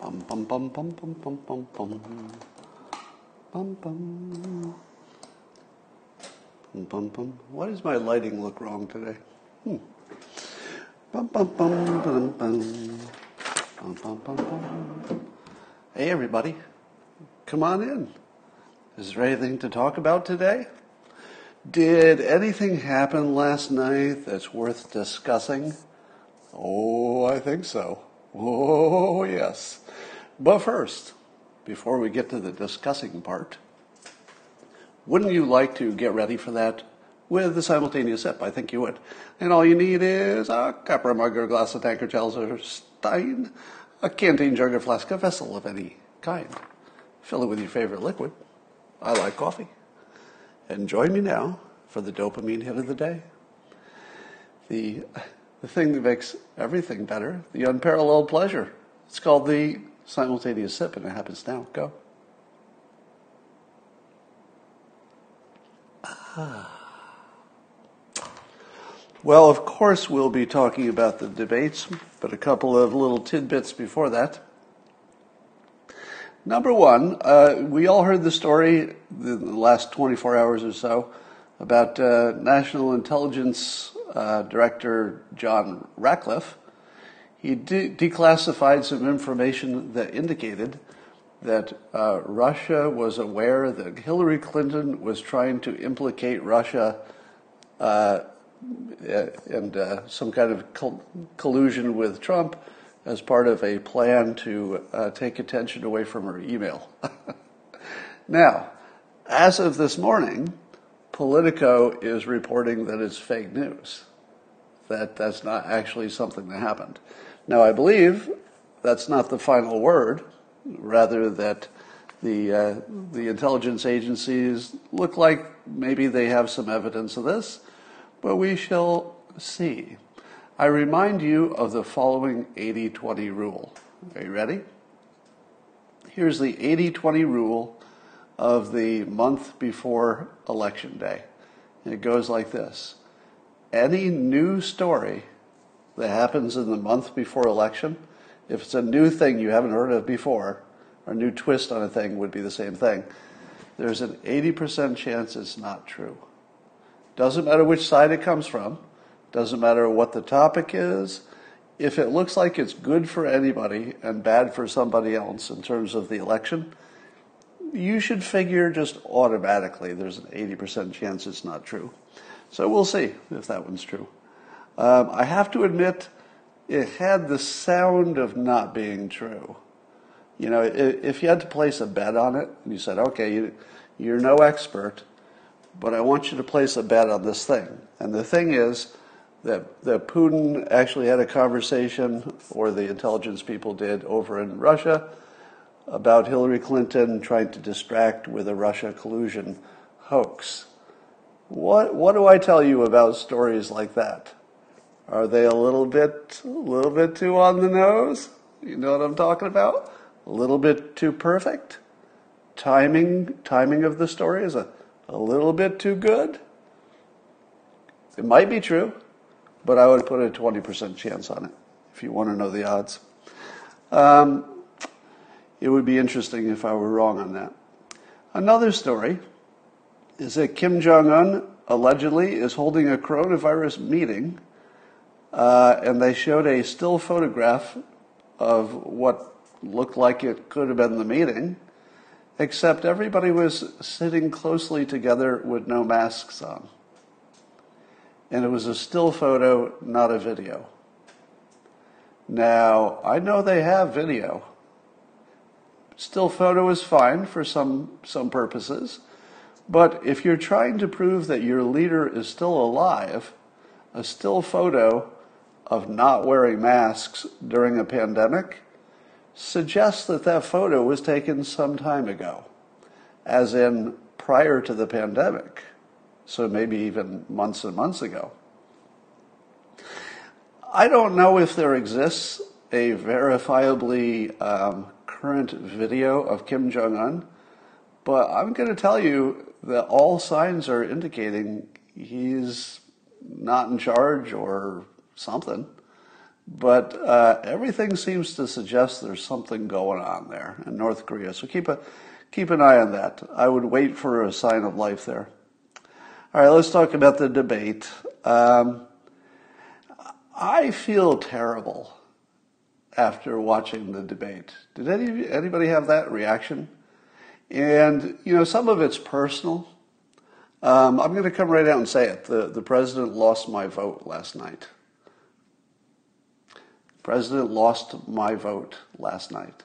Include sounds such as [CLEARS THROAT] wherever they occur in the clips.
Bum bum bum bum bum bum bum bum. Bum bum. Bum bum bum. Why does my lighting look wrong today? Hmm. Bum bum bum bum bum. Bum bum bum bum. Hey everybody, come on in. Is there anything to talk about today? Did anything happen last night that's worth discussing? Oh, I think so. Oh, yes. But first, before we get to the discussing part, wouldn't you like to get ready for that with the simultaneous sip? I think you would. And all you need is a cup or mug or glass, of tankard, chalice or stein, a canteen, jug or flask, a vessel of any kind. Fill it with your favorite liquid. I like coffee. And join me now for the dopamine hit of the day. The, the thing that makes everything better, the unparalleled pleasure. It's called the simultaneous sip, and it happens now. Go. Ah. Well, of course, we'll be talking about the debates, but a couple of little tidbits before that. Number one, uh, we all heard the story the last 24 hours or so about uh, National Intelligence uh, Director John Ratcliffe. He de- declassified some information that indicated that uh, Russia was aware that Hillary Clinton was trying to implicate Russia uh, and uh, some kind of col- collusion with Trump as part of a plan to uh, take attention away from her email. [LAUGHS] now, as of this morning, Politico is reporting that it's fake news, that that's not actually something that happened. Now, I believe that's not the final word, rather, that the, uh, the intelligence agencies look like maybe they have some evidence of this, but we shall see. I remind you of the following 80 20 rule. Are you ready? Here's the 80 20 rule of the month before Election Day. And it goes like this Any new story that happens in the month before election, if it's a new thing you haven't heard of before, or a new twist on a thing would be the same thing, there's an 80% chance it's not true. Doesn't matter which side it comes from, doesn't matter what the topic is. If it looks like it's good for anybody and bad for somebody else in terms of the election, you should figure just automatically there's an 80% chance it's not true. So we'll see if that one's true. Um, I have to admit, it had the sound of not being true. You know, if you had to place a bet on it, and you said, okay, you, you're no expert, but I want you to place a bet on this thing. And the thing is, that, that Putin actually had a conversation, or the intelligence people did, over in Russia about Hillary Clinton trying to distract with a Russia collusion hoax. What, what do I tell you about stories like that? Are they a little bit, a little bit too on the nose? You know what I'm talking about? A little bit too perfect? Timing, timing of the story is a, a little bit too good? It might be true but I would put a 20% chance on it if you want to know the odds. Um, it would be interesting if I were wrong on that. Another story is that Kim Jong un allegedly is holding a coronavirus meeting, uh, and they showed a still photograph of what looked like it could have been the meeting, except everybody was sitting closely together with no masks on and it was a still photo, not a video. Now, I know they have video. Still photo is fine for some, some purposes, but if you're trying to prove that your leader is still alive, a still photo of not wearing masks during a pandemic suggests that that photo was taken some time ago, as in prior to the pandemic so maybe even months and months ago. I don't know if there exists a verifiably um, current video of Kim Jong un, but I'm going to tell you that all signs are indicating he's not in charge or something. but uh, everything seems to suggest there's something going on there in North Korea. So keep a keep an eye on that. I would wait for a sign of life there. All right, let's talk about the debate. Um, I feel terrible after watching the debate. Did any, anybody have that reaction? And, you know, some of it's personal. Um, I'm going to come right out and say it. The, the president lost my vote last night. President lost my vote last night.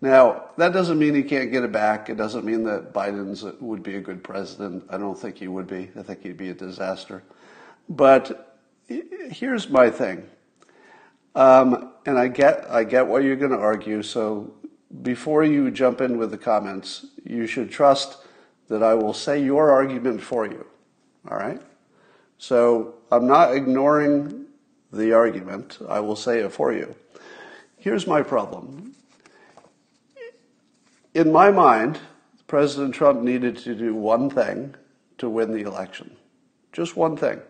Now, that doesn't mean he can't get it back. It doesn't mean that Biden would be a good president. I don't think he would be. I think he'd be a disaster. But here's my thing. Um, and I get, I get what you're going to argue. So before you jump in with the comments, you should trust that I will say your argument for you. All right? So I'm not ignoring the argument. I will say it for you. Here's my problem. In my mind, President Trump needed to do one thing to win the election. Just one thing.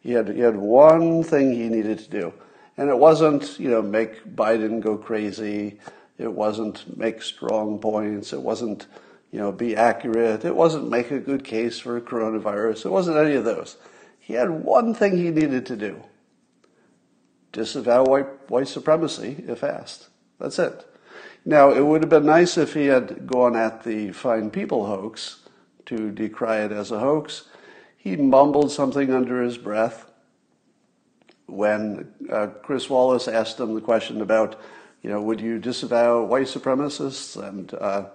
He had, he had one thing he needed to do. And it wasn't, you know, make Biden go crazy. It wasn't make strong points. It wasn't, you know, be accurate. It wasn't make a good case for coronavirus. It wasn't any of those. He had one thing he needed to do disavow white, white supremacy if asked. That's it. Now, it would have been nice if he had gone at the Fine People hoax to decry it as a hoax. He mumbled something under his breath when uh, Chris Wallace asked him the question about, you know, would you disavow white supremacists and uh,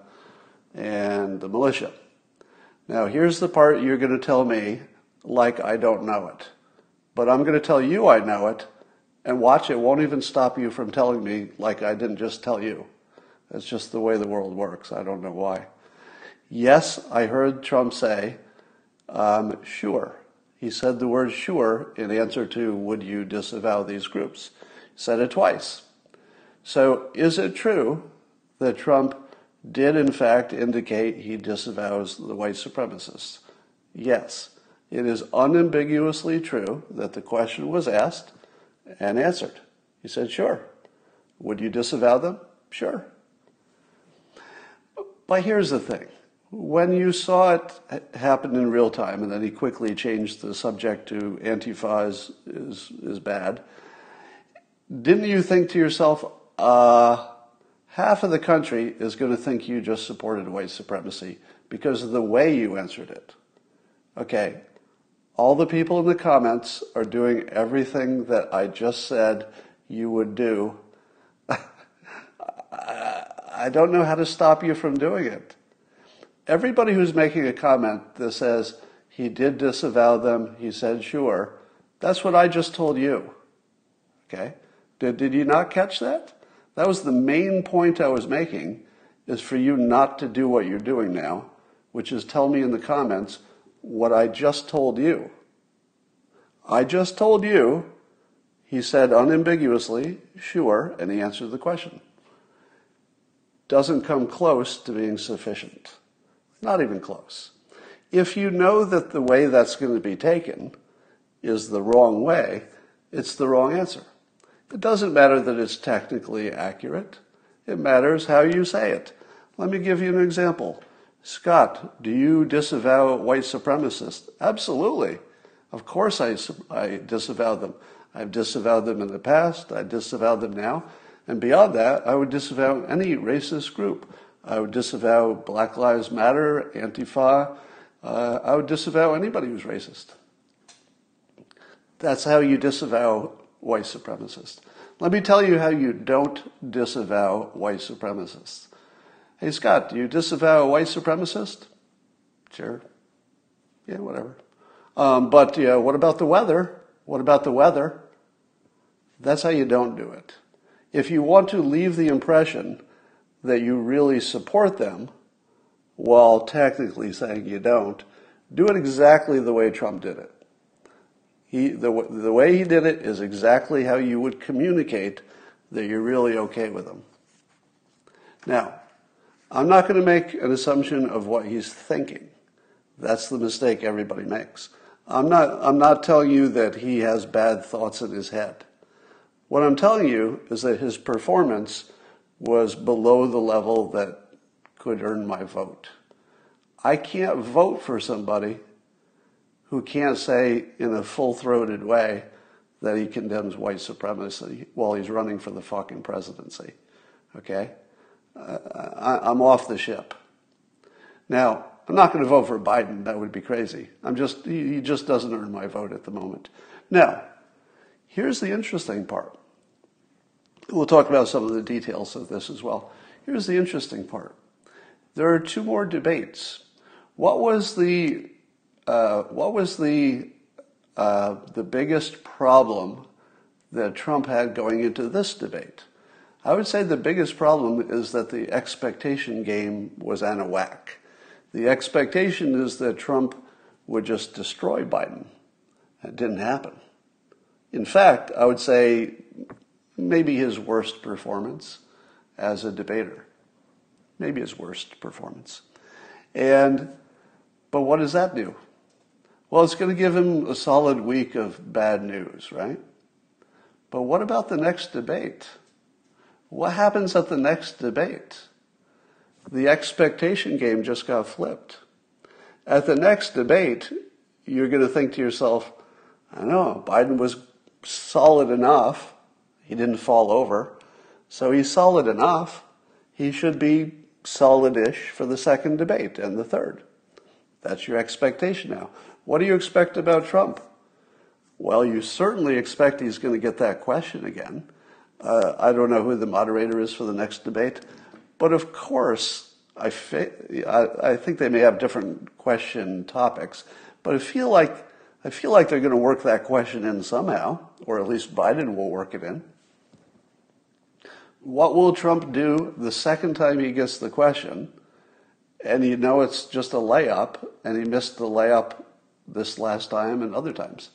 and the militia? Now, here's the part you're going to tell me like I don't know it, but I'm going to tell you I know it, and watch it won't even stop you from telling me like I didn't just tell you. It's just the way the world works. I don't know why. Yes, I heard Trump say, um, sure. He said the word sure in answer to would you disavow these groups? He said it twice. So is it true that Trump did in fact indicate he disavows the white supremacists? Yes. It is unambiguously true that the question was asked and answered. He said, sure. Would you disavow them? Sure. But here's the thing when you saw it happen in real time, and then he quickly changed the subject to Antifa is, is, is bad, didn't you think to yourself, uh, half of the country is going to think you just supported white supremacy because of the way you answered it? Okay, all the people in the comments are doing everything that I just said you would do. [LAUGHS] I don't know how to stop you from doing it everybody who's making a comment that says he did disavow them, he said sure, that's what I just told you. Okay? Did, did you not catch that? That was the main point I was making, is for you not to do what you're doing now, which is tell me in the comments what I just told you. I just told you, he said unambiguously, sure, and he answered the question. Doesn't come close to being sufficient. Not even close. If you know that the way that's going to be taken is the wrong way, it's the wrong answer. It doesn't matter that it's technically accurate. It matters how you say it. Let me give you an example. Scott, do you disavow white supremacists? Absolutely. Of course I, I disavow them. I've disavowed them in the past. I disavow them now. And beyond that, I would disavow any racist group. I would disavow Black Lives Matter, Antifa. Uh, I would disavow anybody who's racist. That's how you disavow white supremacists. Let me tell you how you don't disavow white supremacists. Hey, Scott, do you disavow a white supremacist? Sure. Yeah, whatever. Um, but yeah, what about the weather? What about the weather? That's how you don't do it. If you want to leave the impression that you really support them while technically saying you don't, do it exactly the way Trump did it. He, the, the way he did it is exactly how you would communicate that you're really okay with them. Now, I'm not going to make an assumption of what he's thinking. That's the mistake everybody makes. I'm not, I'm not telling you that he has bad thoughts in his head. What I'm telling you is that his performance was below the level that could earn my vote. I can't vote for somebody who can't say in a full throated way that he condemns white supremacy while he's running for the fucking presidency. Okay? I, I'm off the ship. Now, I'm not going to vote for Biden. That would be crazy. I'm just, he just doesn't earn my vote at the moment. Now, here's the interesting part. We'll talk about some of the details of this as well. Here's the interesting part. There are two more debates. What was the uh, what was the uh, the biggest problem that Trump had going into this debate? I would say the biggest problem is that the expectation game was out of whack. The expectation is that Trump would just destroy Biden. It didn't happen. In fact, I would say maybe his worst performance as a debater. Maybe his worst performance. And, but what does that do? Well, it's going to give him a solid week of bad news, right? But what about the next debate? What happens at the next debate? The expectation game just got flipped. At the next debate, you're going to think to yourself, I know, Biden was solid enough. He didn't fall over. So he's solid enough. He should be solid-ish for the second debate and the third. That's your expectation now. What do you expect about Trump? Well, you certainly expect he's going to get that question again. Uh, I don't know who the moderator is for the next debate, but of course, I, I, I think they may have different question topics, but I feel like I feel like they're going to work that question in somehow, or at least Biden will work it in. What will Trump do the second time he gets the question? And you know it's just a layup, and he missed the layup this last time and other times.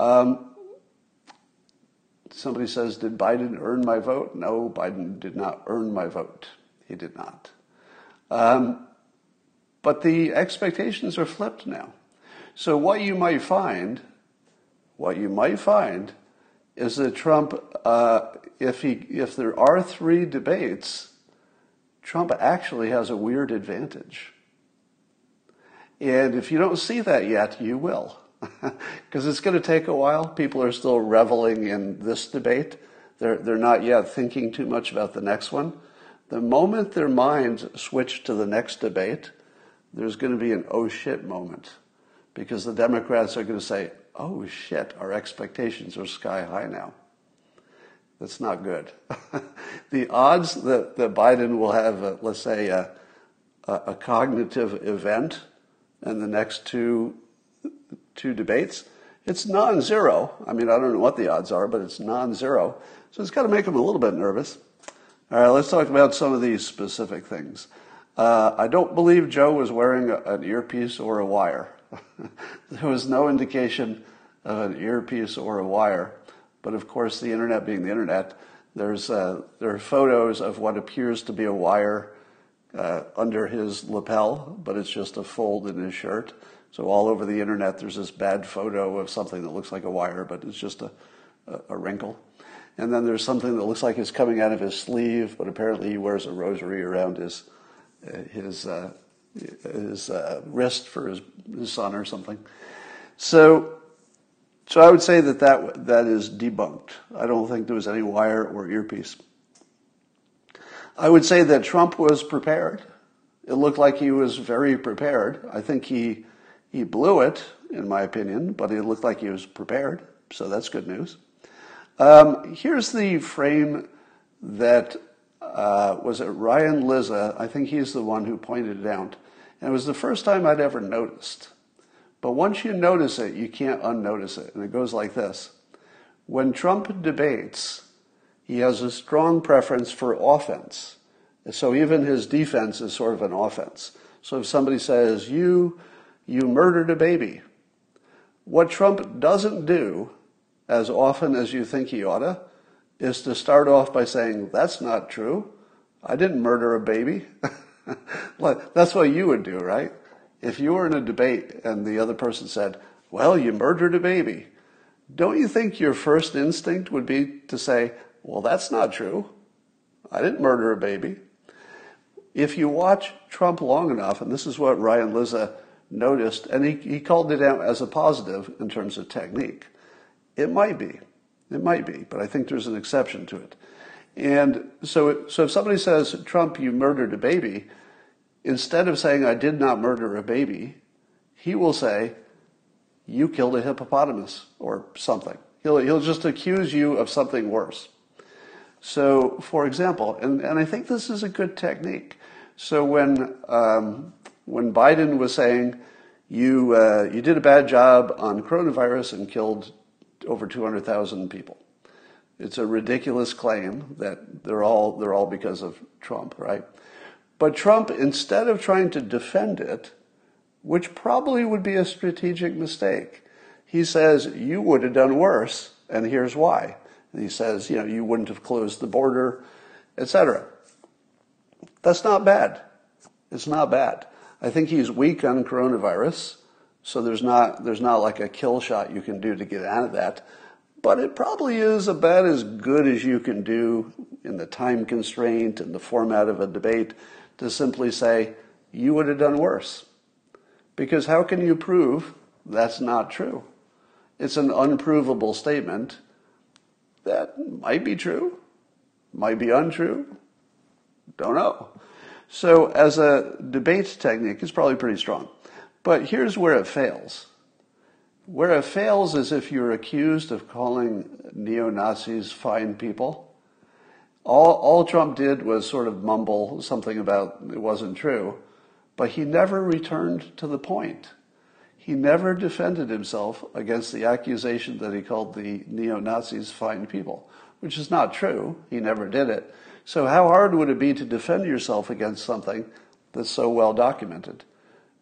Um, somebody says, Did Biden earn my vote? No, Biden did not earn my vote. He did not. Um, but the expectations are flipped now. So what you might find, what you might find, is that Trump, uh, if he, if there are three debates, Trump actually has a weird advantage. And if you don't see that yet, you will. [LAUGHS] Because it's going to take a while. People are still reveling in this debate. They're, they're not yet thinking too much about the next one. The moment their minds switch to the next debate, there's going to be an oh shit moment because the Democrats are going to say, oh shit, our expectations are sky high now. That's not good. [LAUGHS] the odds that, that Biden will have, a, let's say, a, a, cognitive event in the next two, two debates, it's non zero. I mean, I don't know what the odds are, but it's non zero. So it's got to make him a little bit nervous. All right, let's talk about some of these specific things. Uh, I don't believe Joe was wearing a, an earpiece or a wire. [LAUGHS] there was no indication of an earpiece or a wire. But of course, the internet being the internet, there's uh, there are photos of what appears to be a wire uh, under his lapel, but it's just a fold in his shirt. So all over the internet, there's this bad photo of something that looks like a wire, but it's just a, a, a wrinkle. And then there's something that looks like it's coming out of his sleeve, but apparently he wears a rosary around his uh, his uh, his uh, wrist for his, his son or something. So, so I would say that, that that is debunked. I don't think there was any wire or earpiece. I would say that Trump was prepared. It looked like he was very prepared. I think he he blew it, in my opinion, but it looked like he was prepared. So that's good news. Um, here's the frame that uh, was it Ryan Lizza? I think he's the one who pointed it out. And it was the first time I'd ever noticed. But once you notice it, you can't unnotice it. And it goes like this When Trump debates, he has a strong preference for offense. So even his defense is sort of an offense. So if somebody says, You, you murdered a baby, what Trump doesn't do as often as you think he oughta is to start off by saying, That's not true. I didn't murder a baby. [LAUGHS] That's what you would do, right? If you were in a debate and the other person said, Well, you murdered a baby, don't you think your first instinct would be to say, well, that's not true. I didn't murder a baby. If you watch Trump long enough, and this is what Ryan Lizza noticed, and he, he called it out as a positive in terms of technique. It might be. It might be, but I think there's an exception to it. And so, so if somebody says, Trump, you murdered a baby, instead of saying, I did not murder a baby, he will say, you killed a hippopotamus or something. He'll, he'll just accuse you of something worse. So, for example, and, and I think this is a good technique. So when, um, when Biden was saying, you, uh, you did a bad job on coronavirus and killed over 200,000 people. It's a ridiculous claim that they're all, they're all because of Trump, right? But Trump, instead of trying to defend it, which probably would be a strategic mistake, he says, you would have done worse, and here's why. And he says, you know, you wouldn't have closed the border, etc. That's not bad. It's not bad. I think he's weak on coronavirus, so there's not there's not like a kill shot you can do to get out of that. But it probably is about as good as you can do in the time constraint and the format of a debate to simply say, you would have done worse. Because how can you prove that's not true? It's an unprovable statement that might be true, might be untrue, don't know. So, as a debate technique, it's probably pretty strong. But here's where it fails. Where it fails is if you're accused of calling neo Nazis fine people. All, all Trump did was sort of mumble something about it wasn't true, but he never returned to the point. He never defended himself against the accusation that he called the neo Nazis fine people, which is not true. He never did it. So, how hard would it be to defend yourself against something that's so well documented?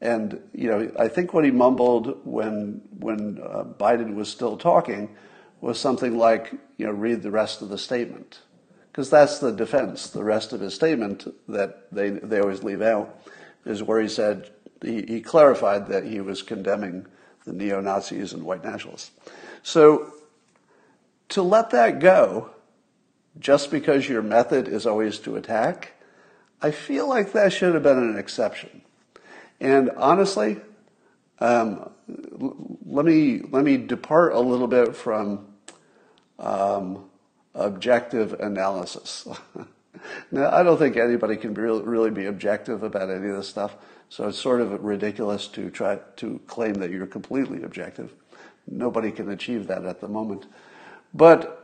And you know, I think what he mumbled when when uh, Biden was still talking was something like, you know, read the rest of the statement, because that's the defense. The rest of his statement that they they always leave out is where he said he, he clarified that he was condemning the neo Nazis and white nationalists. So to let that go just because your method is always to attack, I feel like that should have been an exception. And honestly, um, let me let me depart a little bit from um, objective analysis. [LAUGHS] now, I don't think anybody can really, really be objective about any of this stuff. So it's sort of ridiculous to try to claim that you're completely objective. Nobody can achieve that at the moment. But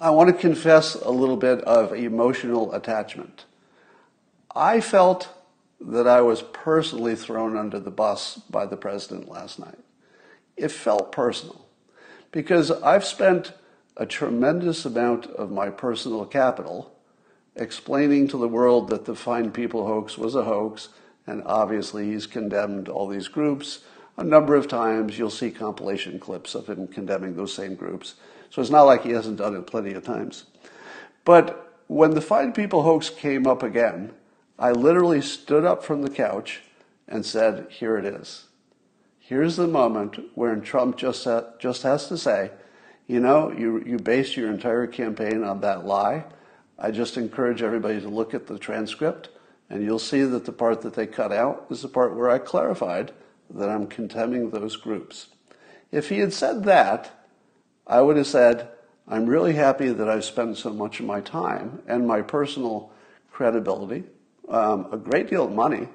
I want to confess a little bit of emotional attachment. I felt that I was personally thrown under the bus by the president last night. It felt personal because I've spent a tremendous amount of my personal capital explaining to the world that the Fine People hoax was a hoax, and obviously he's condemned all these groups. A number of times you'll see compilation clips of him condemning those same groups. So it's not like he hasn't done it plenty of times. But when the Fine People hoax came up again, I literally stood up from the couch and said, Here it is. Here's the moment where Trump just, just has to say, you know, you, you based your entire campaign on that lie. I just encourage everybody to look at the transcript, and you'll see that the part that they cut out is the part where I clarified that I'm condemning those groups. If he had said that, I would have said, I'm really happy that I've spent so much of my time and my personal credibility, um, a great deal of money.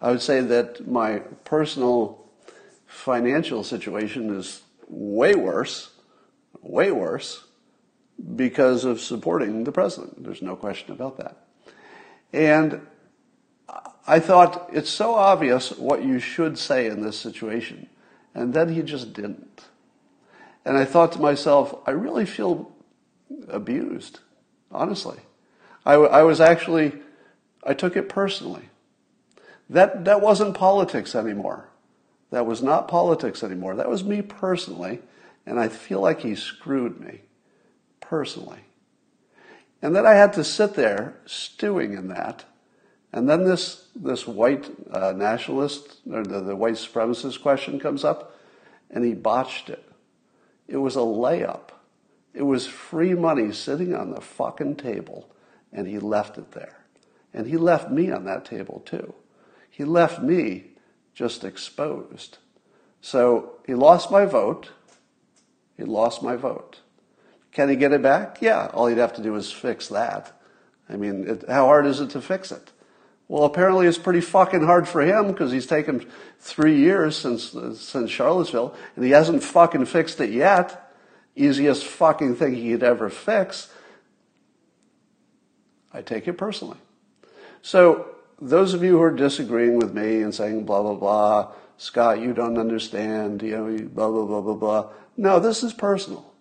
I would say that my personal financial situation is way worse, way worse, because of supporting the president. There's no question about that. And I thought it's so obvious what you should say in this situation. And then he just didn't. And I thought to myself, I really feel abused, honestly. I, I was actually, I took it personally. That, that wasn't politics anymore. That was not politics anymore. That was me personally. And I feel like he screwed me personally. And then I had to sit there stewing in that. And then this, this white uh, nationalist, or the, the white supremacist question comes up, and he botched it. It was a layup. It was free money sitting on the fucking table, and he left it there. And he left me on that table too. He left me just exposed. So he lost my vote. He lost my vote. Can he get it back? Yeah, all he'd have to do is fix that. I mean, it, how hard is it to fix it? Well, apparently it's pretty fucking hard for him because he's taken three years since since Charlottesville and he hasn't fucking fixed it yet. Easiest fucking thing he could ever fix. I take it personally. So those of you who are disagreeing with me and saying blah blah blah, Scott, you don't understand, you know, blah blah blah blah blah. No, this is personal.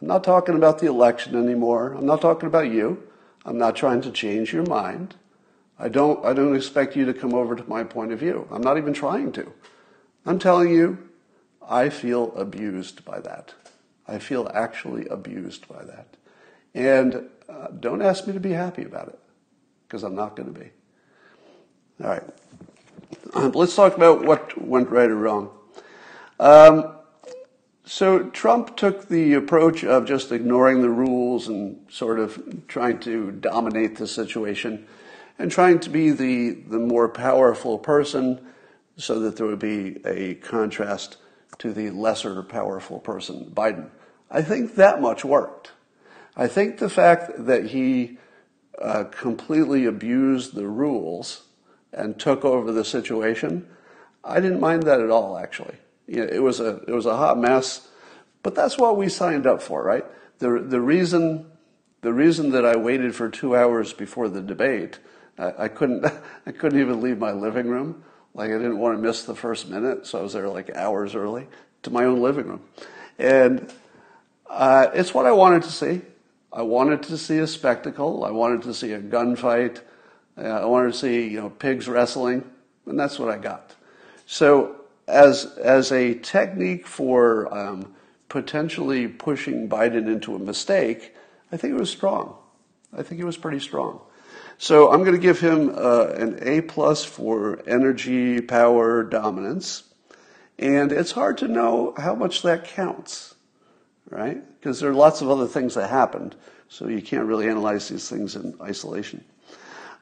I'm not talking about the election anymore. I'm not talking about you. I'm not trying to change your mind. I don't, I don't expect you to come over to my point of view. I'm not even trying to. I'm telling you, I feel abused by that. I feel actually abused by that. And uh, don't ask me to be happy about it, because I'm not going to be. All right. Um, let's talk about what went right or wrong. Um, so Trump took the approach of just ignoring the rules and sort of trying to dominate the situation and trying to be the, the more powerful person so that there would be a contrast to the lesser powerful person, Biden. I think that much worked. I think the fact that he uh, completely abused the rules and took over the situation, I didn't mind that at all, actually. You know, it, was a, it was a hot mess, but that's what we signed up for, right? The, the, reason, the reason that I waited for two hours before the debate I, I couldn't [LAUGHS] I couldn't even leave my living room. Like I didn't want to miss the first minute, so I was there like hours early to my own living room, and uh, it's what I wanted to see. I wanted to see a spectacle. I wanted to see a gunfight. Uh, I wanted to see you know pigs wrestling, and that's what I got. So as as a technique for um, potentially pushing Biden into a mistake, I think it was strong. I think it was pretty strong. So I'm going to give him uh, an A plus for energy, power, dominance. And it's hard to know how much that counts, right? Because there are lots of other things that happened. So you can't really analyze these things in isolation.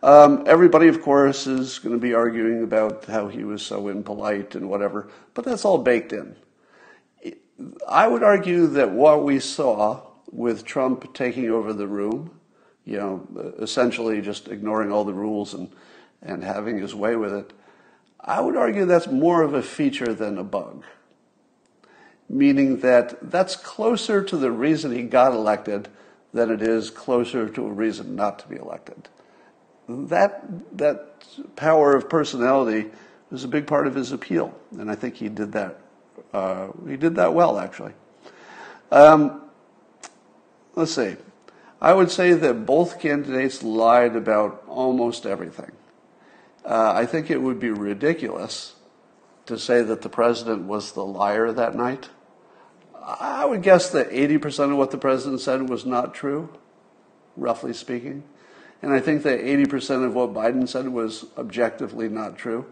Um, everybody, of course, is going to be arguing about how he was so impolite and whatever, but that's all baked in. I would argue that what we saw with Trump taking over the room you know, essentially just ignoring all the rules and, and having his way with it. I would argue that's more of a feature than a bug, meaning that that's closer to the reason he got elected than it is closer to a reason not to be elected. That, that power of personality was a big part of his appeal, and I think he did that. Uh, he did that well, actually. Um, let's see. I would say that both candidates lied about almost everything. Uh, I think it would be ridiculous to say that the president was the liar that night. I would guess that 80% of what the president said was not true, roughly speaking. And I think that 80% of what Biden said was objectively not true.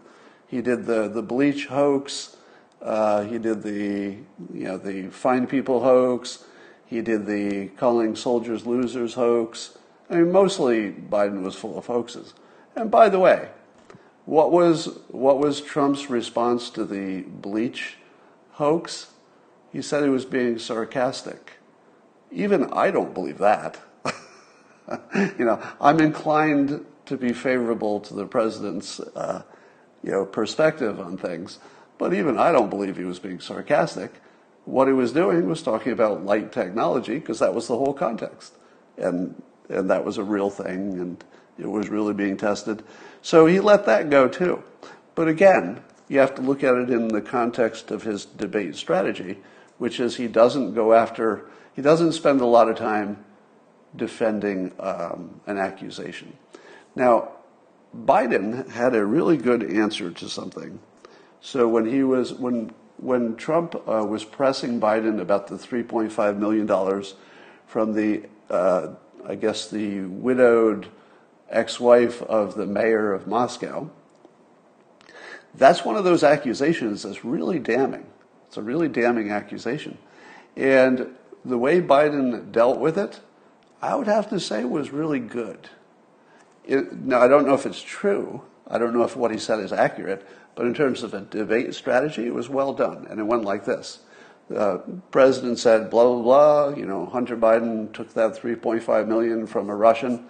He did the, the bleach hoax. Uh, he did the, you know, the fine people hoax. He did the calling soldiers losers hoax. I mean, mostly Biden was full of hoaxes. And by the way, what was, what was Trump's response to the bleach hoax? He said he was being sarcastic. Even I don't believe that. [LAUGHS] you know, I'm inclined to be favorable to the president's, uh, you know, perspective on things, but even I don't believe he was being sarcastic what he was doing was talking about light technology because that was the whole context. And, and that was a real thing and it was really being tested. So he let that go too. But again, you have to look at it in the context of his debate strategy, which is he doesn't go after, he doesn't spend a lot of time defending um, an accusation. Now, Biden had a really good answer to something. So when he was, when when Trump uh, was pressing Biden about the $3.5 million from the, uh, I guess, the widowed ex wife of the mayor of Moscow, that's one of those accusations that's really damning. It's a really damning accusation. And the way Biden dealt with it, I would have to say was really good. It, now, I don't know if it's true. I don't know if what he said is accurate, but in terms of a debate strategy, it was well done. And it went like this. The president said, blah, blah, blah, you know, Hunter Biden took that 3.5 million from a Russian.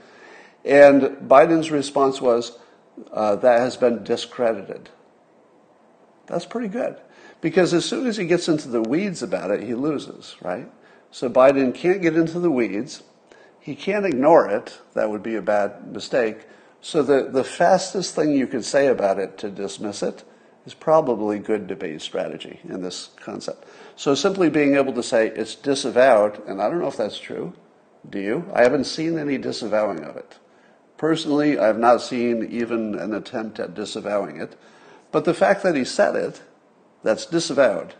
And Biden's response was, uh, that has been discredited. That's pretty good. Because as soon as he gets into the weeds about it, he loses, right? So Biden can't get into the weeds. He can't ignore it. That would be a bad mistake. So the, the fastest thing you could say about it to dismiss it is probably good debate strategy in this concept. So simply being able to say it's disavowed, and I don't know if that's true. Do you? I haven't seen any disavowing of it. Personally, I have not seen even an attempt at disavowing it. But the fact that he said it, that's disavowed,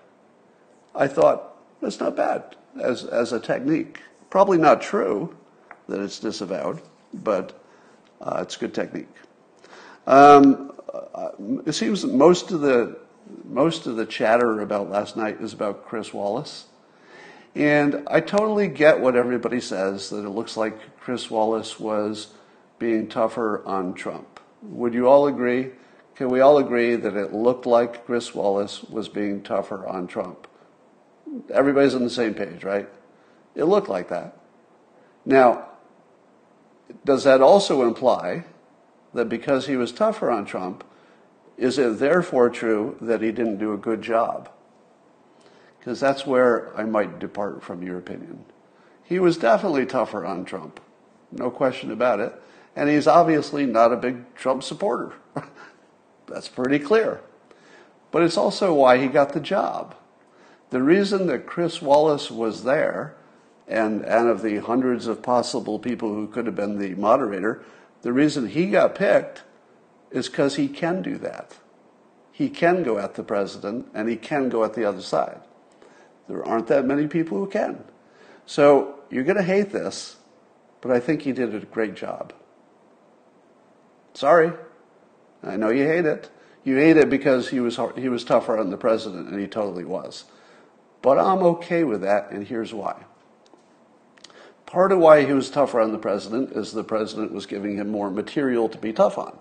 I thought that's not bad as, as a technique. Probably not true that it's disavowed, but uh, it's good technique. Um, uh, it seems that most of the most of the chatter about last night is about Chris Wallace. And I totally get what everybody says that it looks like Chris Wallace was being tougher on Trump. Would you all agree? Can we all agree that it looked like Chris Wallace was being tougher on Trump? Everybody's on the same page, right? It looked like that. Now, does that also imply that because he was tougher on Trump, is it therefore true that he didn't do a good job? Because that's where I might depart from your opinion. He was definitely tougher on Trump, no question about it. And he's obviously not a big Trump supporter. [LAUGHS] that's pretty clear. But it's also why he got the job. The reason that Chris Wallace was there, and, and of the hundreds of possible people who could have been the moderator, the reason he got picked is because he can do that. He can go at the president and he can go at the other side. There aren't that many people who can. So you're going to hate this, but I think he did a great job. Sorry. I know you hate it. You hate it because he was, he was tougher on the president, and he totally was. But I'm okay with that, and here's why. Part of why he was tougher on the president is the president was giving him more material to be tough on.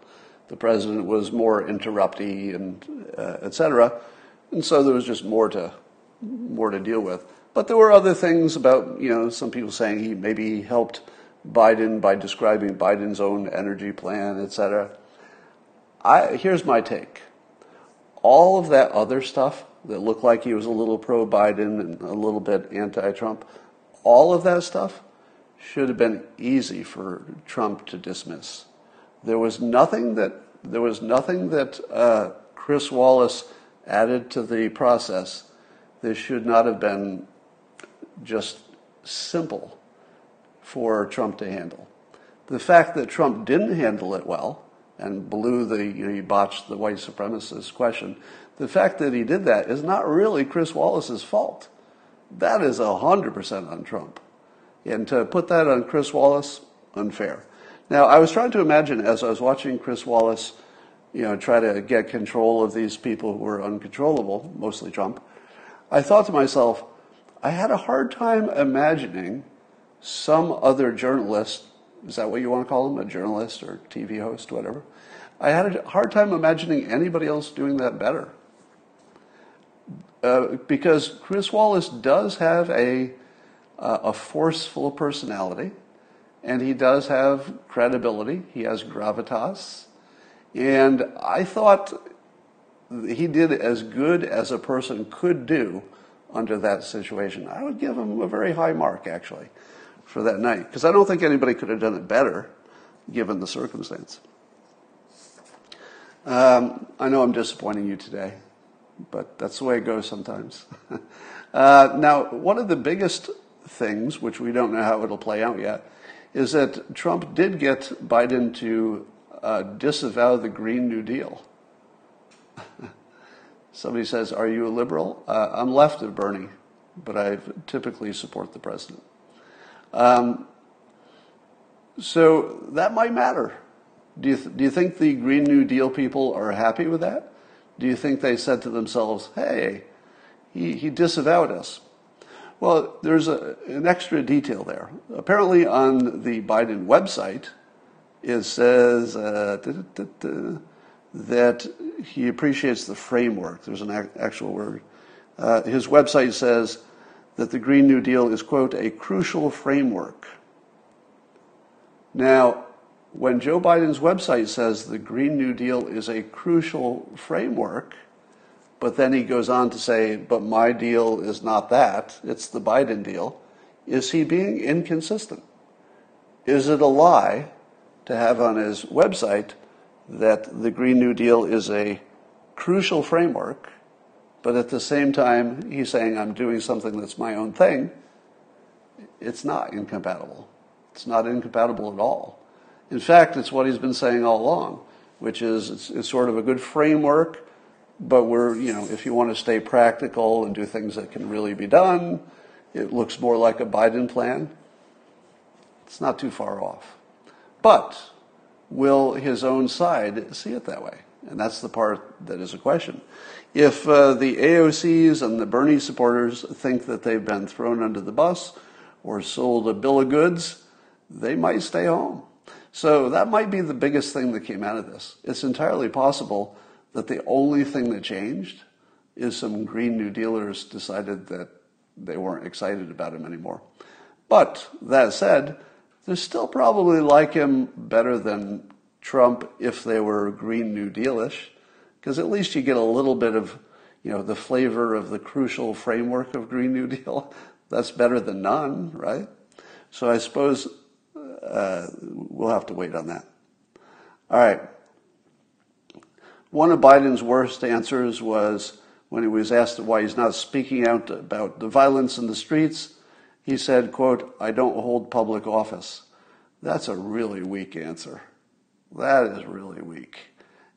The president was more interrupty and uh, etc. And so there was just more to more to deal with. But there were other things about, you know, some people saying he maybe helped Biden by describing Biden's own energy plan, etc. I, here's my take. All of that other stuff that looked like he was a little pro Biden and a little bit anti Trump, all of that stuff should have been easy for Trump to dismiss. There was nothing that there was nothing that uh, Chris Wallace added to the process This should not have been just simple for Trump to handle. The fact that Trump didn't handle it well and blew the you know, he botched the white supremacist question. The fact that he did that is not really Chris Wallace's fault. That is 100% on Trump. And to put that on Chris Wallace, unfair. Now, I was trying to imagine as I was watching Chris Wallace, you know, try to get control of these people who were uncontrollable, mostly Trump, I thought to myself, I had a hard time imagining some other journalist, is that what you want to call him, a journalist or TV host, whatever? I had a hard time imagining anybody else doing that better. Uh, because Chris Wallace does have a uh, a forceful personality, and he does have credibility. He has gravitas. And I thought he did as good as a person could do under that situation. I would give him a very high mark, actually, for that night, because I don't think anybody could have done it better given the circumstance. Um, I know I'm disappointing you today, but that's the way it goes sometimes. [LAUGHS] uh, now, one of the biggest things, which we don't know how it'll play out yet, is that Trump did get Biden to uh, disavow the Green New Deal. [LAUGHS] Somebody says, Are you a liberal? Uh, I'm left of Bernie, but I typically support the president. Um, so that might matter. Do you, th- do you think the Green New Deal people are happy with that? Do you think they said to themselves, hey, he, he disavowed us? Well, there's a, an extra detail there. Apparently, on the Biden website, it says uh, da, da, da, that he appreciates the framework. There's an actual word. Uh, his website says that the Green New Deal is, quote, a crucial framework. Now, when Joe Biden's website says the Green New Deal is a crucial framework, but then he goes on to say, but my deal is not that, it's the Biden deal, is he being inconsistent? Is it a lie to have on his website that the Green New Deal is a crucial framework, but at the same time, he's saying, I'm doing something that's my own thing? It's not incompatible. It's not incompatible at all. In fact, it's what he's been saying all along, which is it's, it's sort of a good framework, but we're, you know, if you want to stay practical and do things that can really be done, it looks more like a Biden plan. It's not too far off. But will his own side see it that way? And that's the part that is a question. If uh, the AOCs and the Bernie supporters think that they've been thrown under the bus or sold a bill of goods, they might stay home. So that might be the biggest thing that came out of this. It's entirely possible that the only thing that changed is some Green New Dealers decided that they weren't excited about him anymore. But that said, they still probably like him better than Trump if they were Green New Dealish, because at least you get a little bit of, you know, the flavor of the crucial framework of Green New Deal. [LAUGHS] That's better than none, right? So I suppose uh, we'll have to wait on that. All right. One of Biden's worst answers was when he was asked why he's not speaking out about the violence in the streets. He said, quote, I don't hold public office. That's a really weak answer. That is really weak.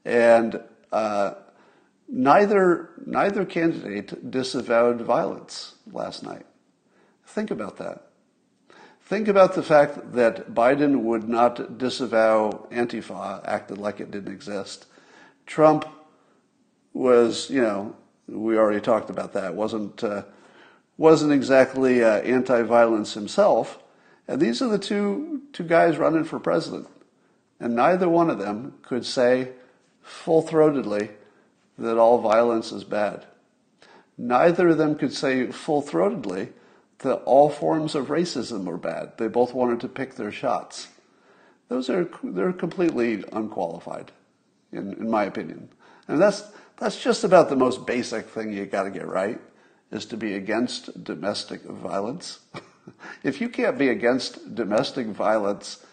And uh, neither, neither candidate disavowed violence last night. Think about that. Think about the fact that Biden would not disavow Antifa, acted like it didn't exist. Trump was, you know, we already talked about that. wasn't uh, wasn't exactly uh, anti-violence himself. And these are the two two guys running for president, and neither one of them could say full-throatedly that all violence is bad. Neither of them could say full-throatedly that all forms of racism are bad. They both wanted to pick their shots. Those are they're completely unqualified, in, in my opinion. And that's that's just about the most basic thing you got to get right is to be against domestic violence. [LAUGHS] if you can't be against domestic violence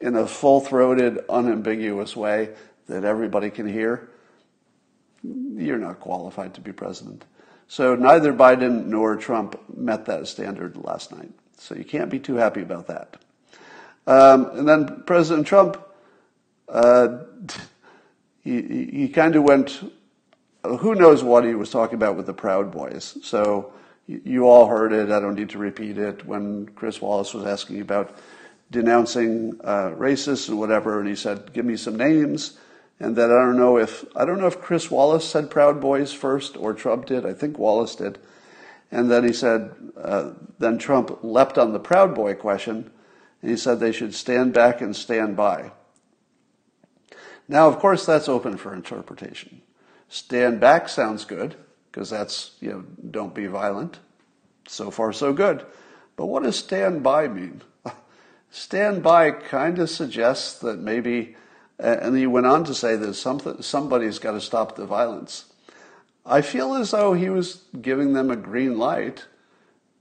in a full-throated, unambiguous way that everybody can hear, you're not qualified to be president. So neither Biden nor Trump met that standard last night. So you can't be too happy about that. Um, and then President Trump, uh, [LAUGHS] he, he kind of went, who knows what he was talking about with the Proud Boys. So you, all heard it. I don't need to repeat it. When Chris Wallace was asking about denouncing uh, racists and whatever, and he said, give me some names and that I don't know if I don't know if Chris Wallace said Proud Boys first or Trump did. I think Wallace did. And then he said, uh, then Trump leapt on the Proud Boy question, and he said they should stand back and stand by. Now, of course, that's open for interpretation. Stand back sounds good because that's you know don't be violent. So far, so good. But what does stand by mean? [LAUGHS] stand by kind of suggests that maybe and he went on to say that something, somebody's got to stop the violence. I feel as though he was giving them a green light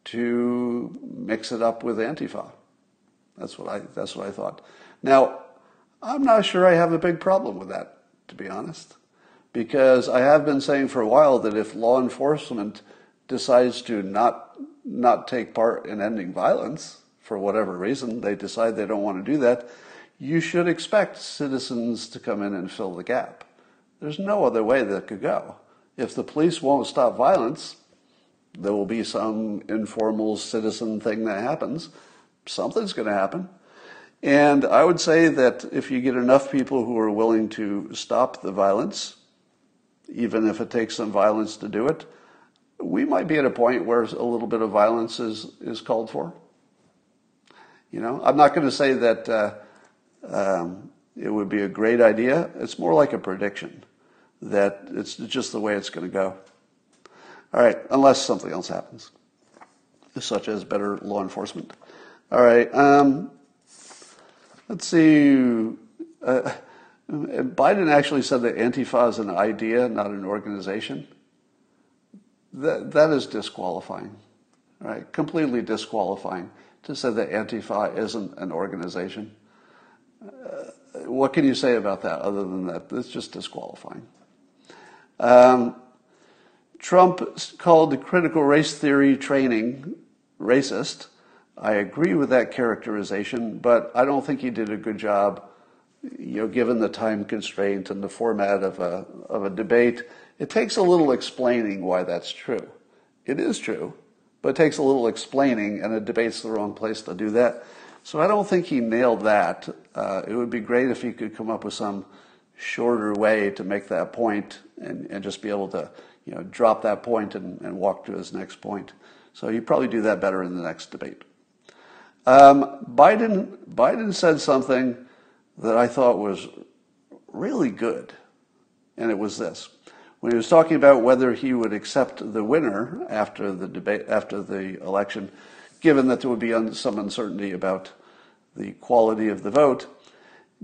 to mix it up with Antifa. That's what I, that's what I thought. Now, I'm not sure I have a big problem with that, to be honest, because I have been saying for a while that if law enforcement decides to not, not take part in ending violence, for whatever reason, they decide they don't want to do that, you should expect citizens to come in and fill the gap. There's no other way that could go. If the police won't stop violence, there will be some informal citizen thing that happens. Something's going to happen. And I would say that if you get enough people who are willing to stop the violence, even if it takes some violence to do it, we might be at a point where a little bit of violence is, is called for. You know, I'm not going to say that uh, um, it would be a great idea. It's more like a prediction that it's just the way it's going to go. All right, unless something else happens, such as better law enforcement. All right, um, let's see. Uh, Biden actually said that Antifa is an idea, not an organization. That, that is disqualifying, right? Completely disqualifying to say that Antifa isn't an organization. Uh, what can you say about that other than that? It's just disqualifying. Um, Trump called the critical race theory training racist. I agree with that characterization, but I don't think he did a good job, you know, given the time constraint and the format of a, of a debate. It takes a little explaining why that's true. It is true, but it takes a little explaining, and a debate's the wrong place to do that. So I don't think he nailed that. Uh, it would be great if he could come up with some shorter way to make that point and, and just be able to you know, drop that point and, and walk to his next point. So you probably do that better in the next debate. Um, Biden, Biden said something that I thought was really good, and it was this: when he was talking about whether he would accept the winner after the debate, after the election, given that there would be some uncertainty about the quality of the vote,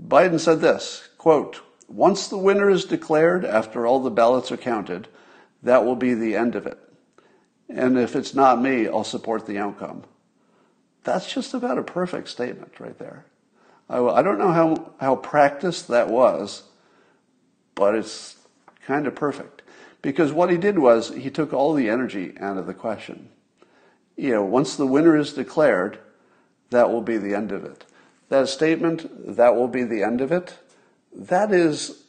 Biden said this: "quote Once the winner is declared after all the ballots are counted." that will be the end of it. And if it's not me, I'll support the outcome. That's just about a perfect statement right there. I, I don't know how, how practiced that was, but it's kind of perfect. Because what he did was he took all the energy out of the question. You know, once the winner is declared, that will be the end of it. That statement, that will be the end of it, that is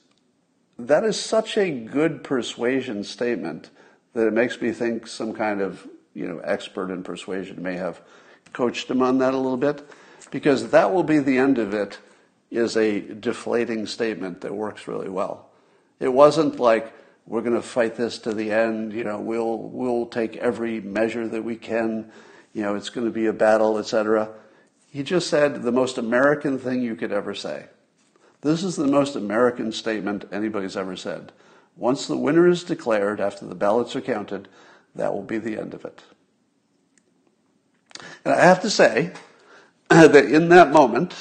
that is such a good persuasion statement that it makes me think some kind of you know expert in persuasion may have coached him on that a little bit because that will be the end of it is a deflating statement that works really well. It wasn't like we're going to fight this to the end, you know, we'll we'll take every measure that we can, you know, it's going to be a battle, etc. He just said the most American thing you could ever say. This is the most American statement anybody's ever said. Once the winner is declared after the ballots are counted, that will be the end of it. And I have to say [CLEARS THROAT] that in that moment,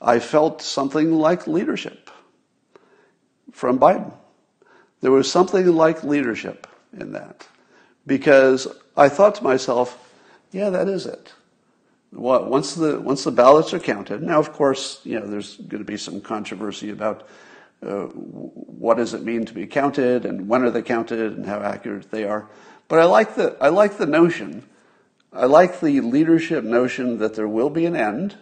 I felt something like leadership from Biden. There was something like leadership in that because I thought to myself, yeah, that is it once the once the ballots are counted. Now, of course, you know there's going to be some controversy about uh, what does it mean to be counted and when are they counted and how accurate they are. But I like the I like the notion. I like the leadership notion that there will be an end,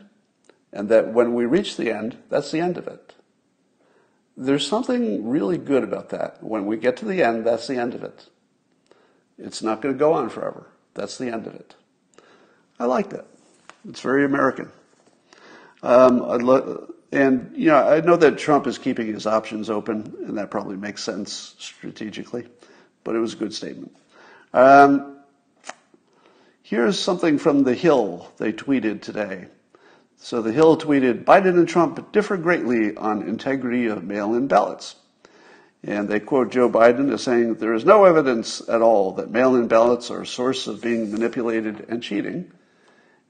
and that when we reach the end, that's the end of it. There's something really good about that. When we get to the end, that's the end of it. It's not going to go on forever. That's the end of it. I like that. It's very American. Um, and you know, I know that Trump is keeping his options open, and that probably makes sense strategically. But it was a good statement. Um, here's something from The Hill they tweeted today. So The Hill tweeted Biden and Trump differ greatly on integrity of mail in ballots. And they quote Joe Biden as saying, There is no evidence at all that mail in ballots are a source of being manipulated and cheating.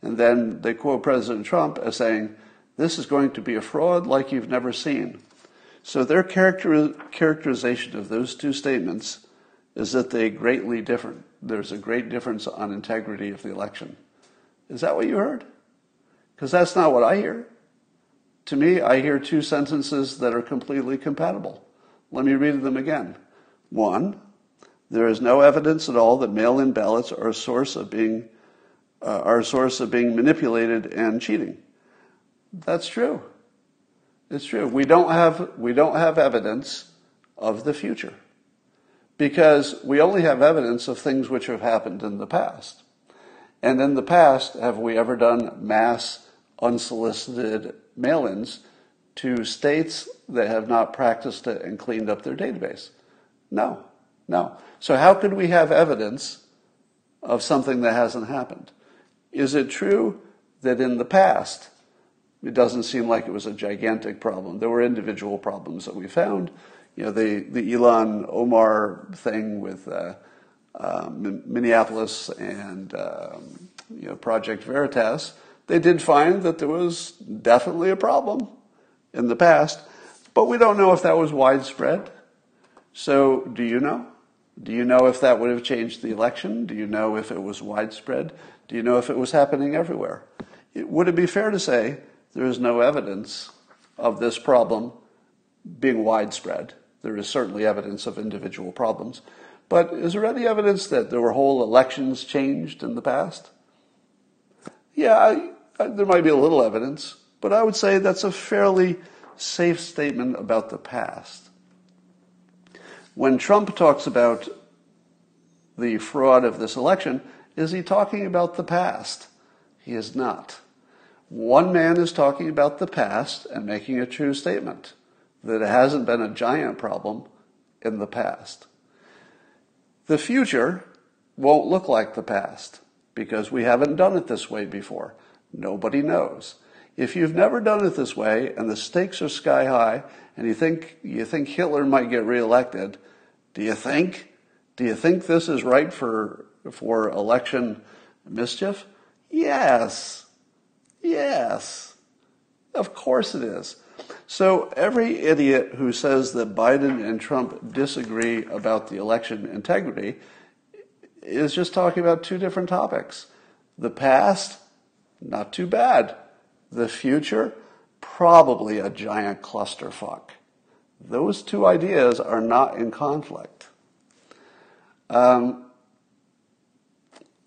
And then they quote President Trump as saying, This is going to be a fraud like you've never seen. So their character, characterization of those two statements is that they greatly differ. There's a great difference on integrity of the election. Is that what you heard? Because that's not what I hear. To me, I hear two sentences that are completely compatible. Let me read them again. One, there is no evidence at all that mail in ballots are a source of being uh, are a source of being manipulated and cheating. That's true. It's true. We don't have, we don't have evidence of the future because we only have evidence of things which have happened in the past. And in the past, have we ever done mass unsolicited mail ins to states that have not practiced it and cleaned up their database? No, No. So how could we have evidence of something that hasn't happened? Is it true that in the past, it doesn't seem like it was a gigantic problem? There were individual problems that we found. You know, the, the Ilhan Omar thing with uh, uh, Minneapolis and um, you know, Project Veritas, they did find that there was definitely a problem in the past, but we don't know if that was widespread. So, do you know? Do you know if that would have changed the election? Do you know if it was widespread? Do you know if it was happening everywhere? Would it be fair to say there is no evidence of this problem being widespread? There is certainly evidence of individual problems. But is there any evidence that there were whole elections changed in the past? Yeah, I, I, there might be a little evidence, but I would say that's a fairly safe statement about the past. When Trump talks about the fraud of this election, is he talking about the past? He is not. One man is talking about the past and making a true statement that it hasn't been a giant problem in the past. The future won't look like the past because we haven't done it this way before. Nobody knows. If you've never done it this way and the stakes are sky high and you think you think Hitler might get reelected, do you think? Do you think this is right for for election mischief? Yes. Yes. Of course it is. So every idiot who says that Biden and Trump disagree about the election integrity is just talking about two different topics. The past, not too bad. The future, probably a giant clusterfuck. Those two ideas are not in conflict. Um,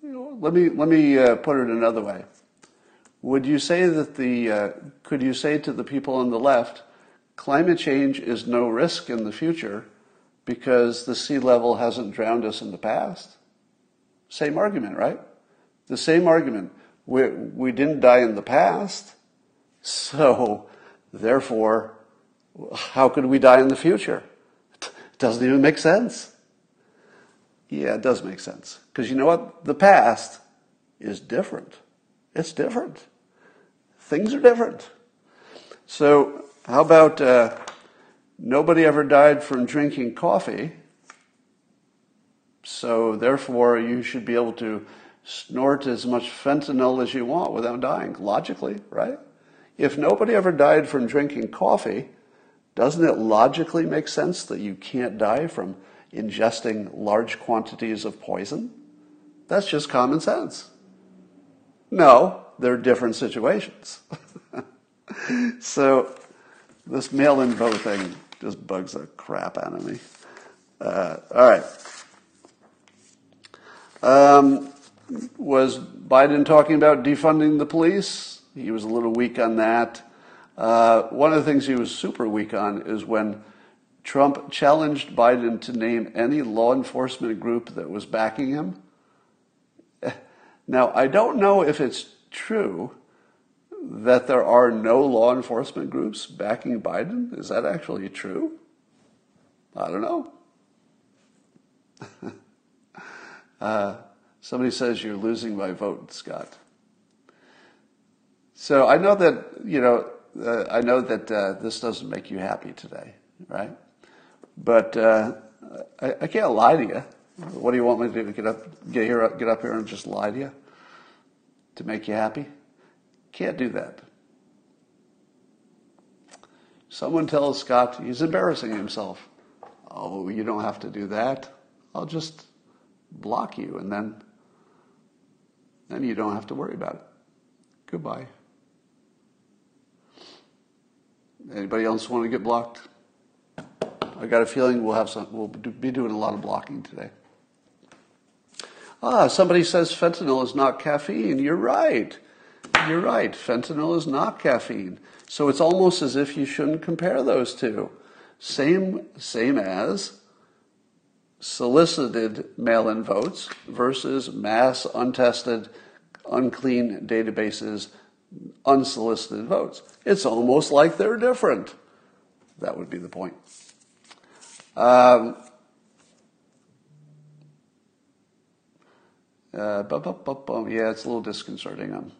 let me let me uh, put it another way. Would you say that the uh, could you say to the people on the left, climate change is no risk in the future because the sea level hasn't drowned us in the past? Same argument, right? The same argument. We, we didn't die in the past, so therefore how could we die in the future? It [LAUGHS] doesn't even make sense. Yeah, it does make sense. Because you know what? The past is different. It's different. Things are different. So, how about uh, nobody ever died from drinking coffee? So, therefore, you should be able to snort as much fentanyl as you want without dying, logically, right? If nobody ever died from drinking coffee, doesn't it logically make sense that you can't die from ingesting large quantities of poison? That's just common sense. No, they're different situations. [LAUGHS] so this mail-in vote thing just bugs the crap out of me. Uh, all right. Um, was Biden talking about defunding the police? He was a little weak on that. Uh, one of the things he was super weak on is when Trump challenged Biden to name any law enforcement group that was backing him. [LAUGHS] Now, I don't know if it's true that there are no law enforcement groups backing Biden. Is that actually true? I don't know. [LAUGHS] uh, somebody says you're losing my vote, Scott. So I know that, you know, uh, I know that uh, this doesn't make you happy today, right? But uh, I, I, can't lie to you. What do you want me to do? Get up, get here, get up here, and just lie to you to make you happy? Can't do that. Someone tells Scott he's embarrassing himself. Oh, you don't have to do that. I'll just block you, and then then you don't have to worry about it. Goodbye. Anybody else want to get blocked? I got a feeling we'll have some. We'll be doing a lot of blocking today. Ah, somebody says fentanyl is not caffeine. You're right. You're right. Fentanyl is not caffeine. So it's almost as if you shouldn't compare those two. Same, same as solicited mail-in votes versus mass untested, unclean databases unsolicited votes. It's almost like they're different. That would be the point. Um, Uh, bu- bu- bu- yeah, it's a little disconcerting. On.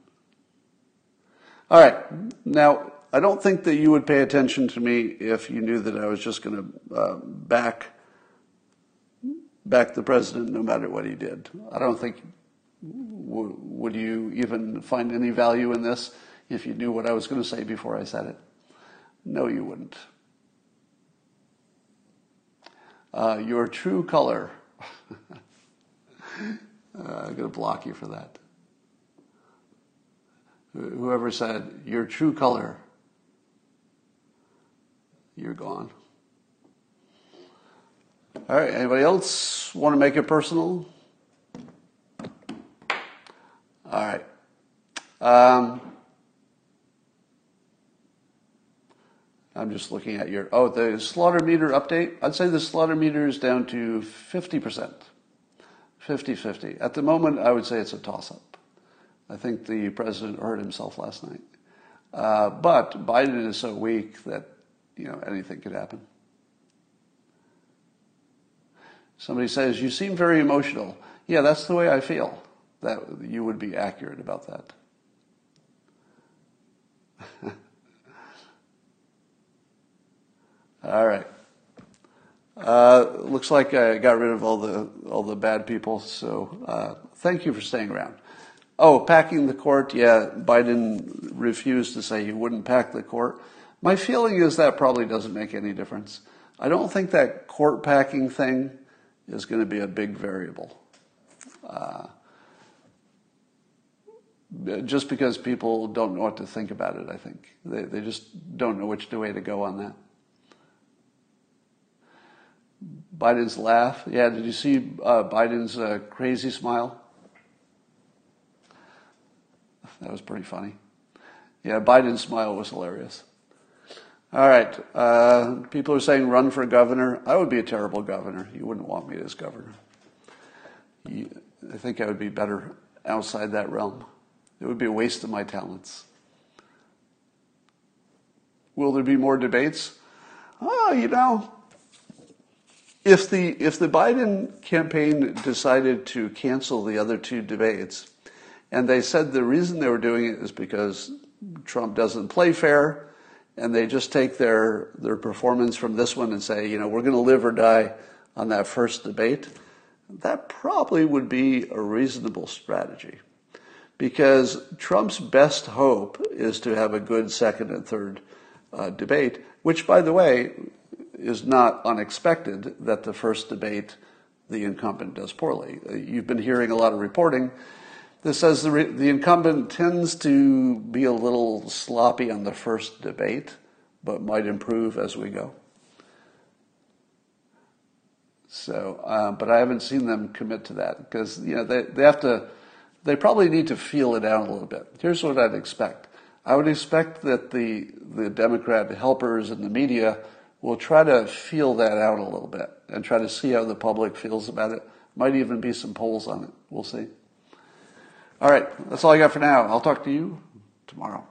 All right. Now, I don't think that you would pay attention to me if you knew that I was just going to uh, back back the president no matter what he did. I don't think w- would you even find any value in this if you knew what I was going to say before I said it. No, you wouldn't. Uh, your true color. [LAUGHS] Uh, I'm going to block you for that. Whoever said your true color, you're gone. All right, anybody else want to make it personal? All right. Um, I'm just looking at your, oh, the slaughter meter update. I'd say the slaughter meter is down to 50%. 50 50. At the moment, I would say it's a toss up. I think the president hurt himself last night. Uh, but Biden is so weak that you know anything could happen. Somebody says, You seem very emotional. Yeah, that's the way I feel. That you would be accurate about that. [LAUGHS] All right. Uh, looks like I got rid of all the all the bad people. So uh, thank you for staying around. Oh, packing the court. Yeah, Biden refused to say he wouldn't pack the court. My feeling is that probably doesn't make any difference. I don't think that court packing thing is going to be a big variable. Uh, just because people don't know what to think about it, I think they they just don't know which way to go on that. Biden's laugh. Yeah, did you see uh, Biden's uh, crazy smile? That was pretty funny. Yeah, Biden's smile was hilarious. All right. Uh, people are saying run for governor. I would be a terrible governor. You wouldn't want me as governor. You, I think I would be better outside that realm. It would be a waste of my talents. Will there be more debates? Oh, you know, if the if the Biden campaign decided to cancel the other two debates, and they said the reason they were doing it is because Trump doesn't play fair, and they just take their their performance from this one and say, you know, we're going to live or die on that first debate, that probably would be a reasonable strategy. Because Trump's best hope is to have a good second and third uh, debate, which, by the way, is not unexpected that the first debate the incumbent does poorly. You've been hearing a lot of reporting that says the, re- the incumbent tends to be a little sloppy on the first debate, but might improve as we go. So, uh, but I haven't seen them commit to that because you know they, they have to. They probably need to feel it out a little bit. Here's what I'd expect. I would expect that the the Democrat helpers and the media we'll try to feel that out a little bit and try to see how the public feels about it. Might even be some polls on it. We'll see. All right, that's all I got for now. I'll talk to you tomorrow.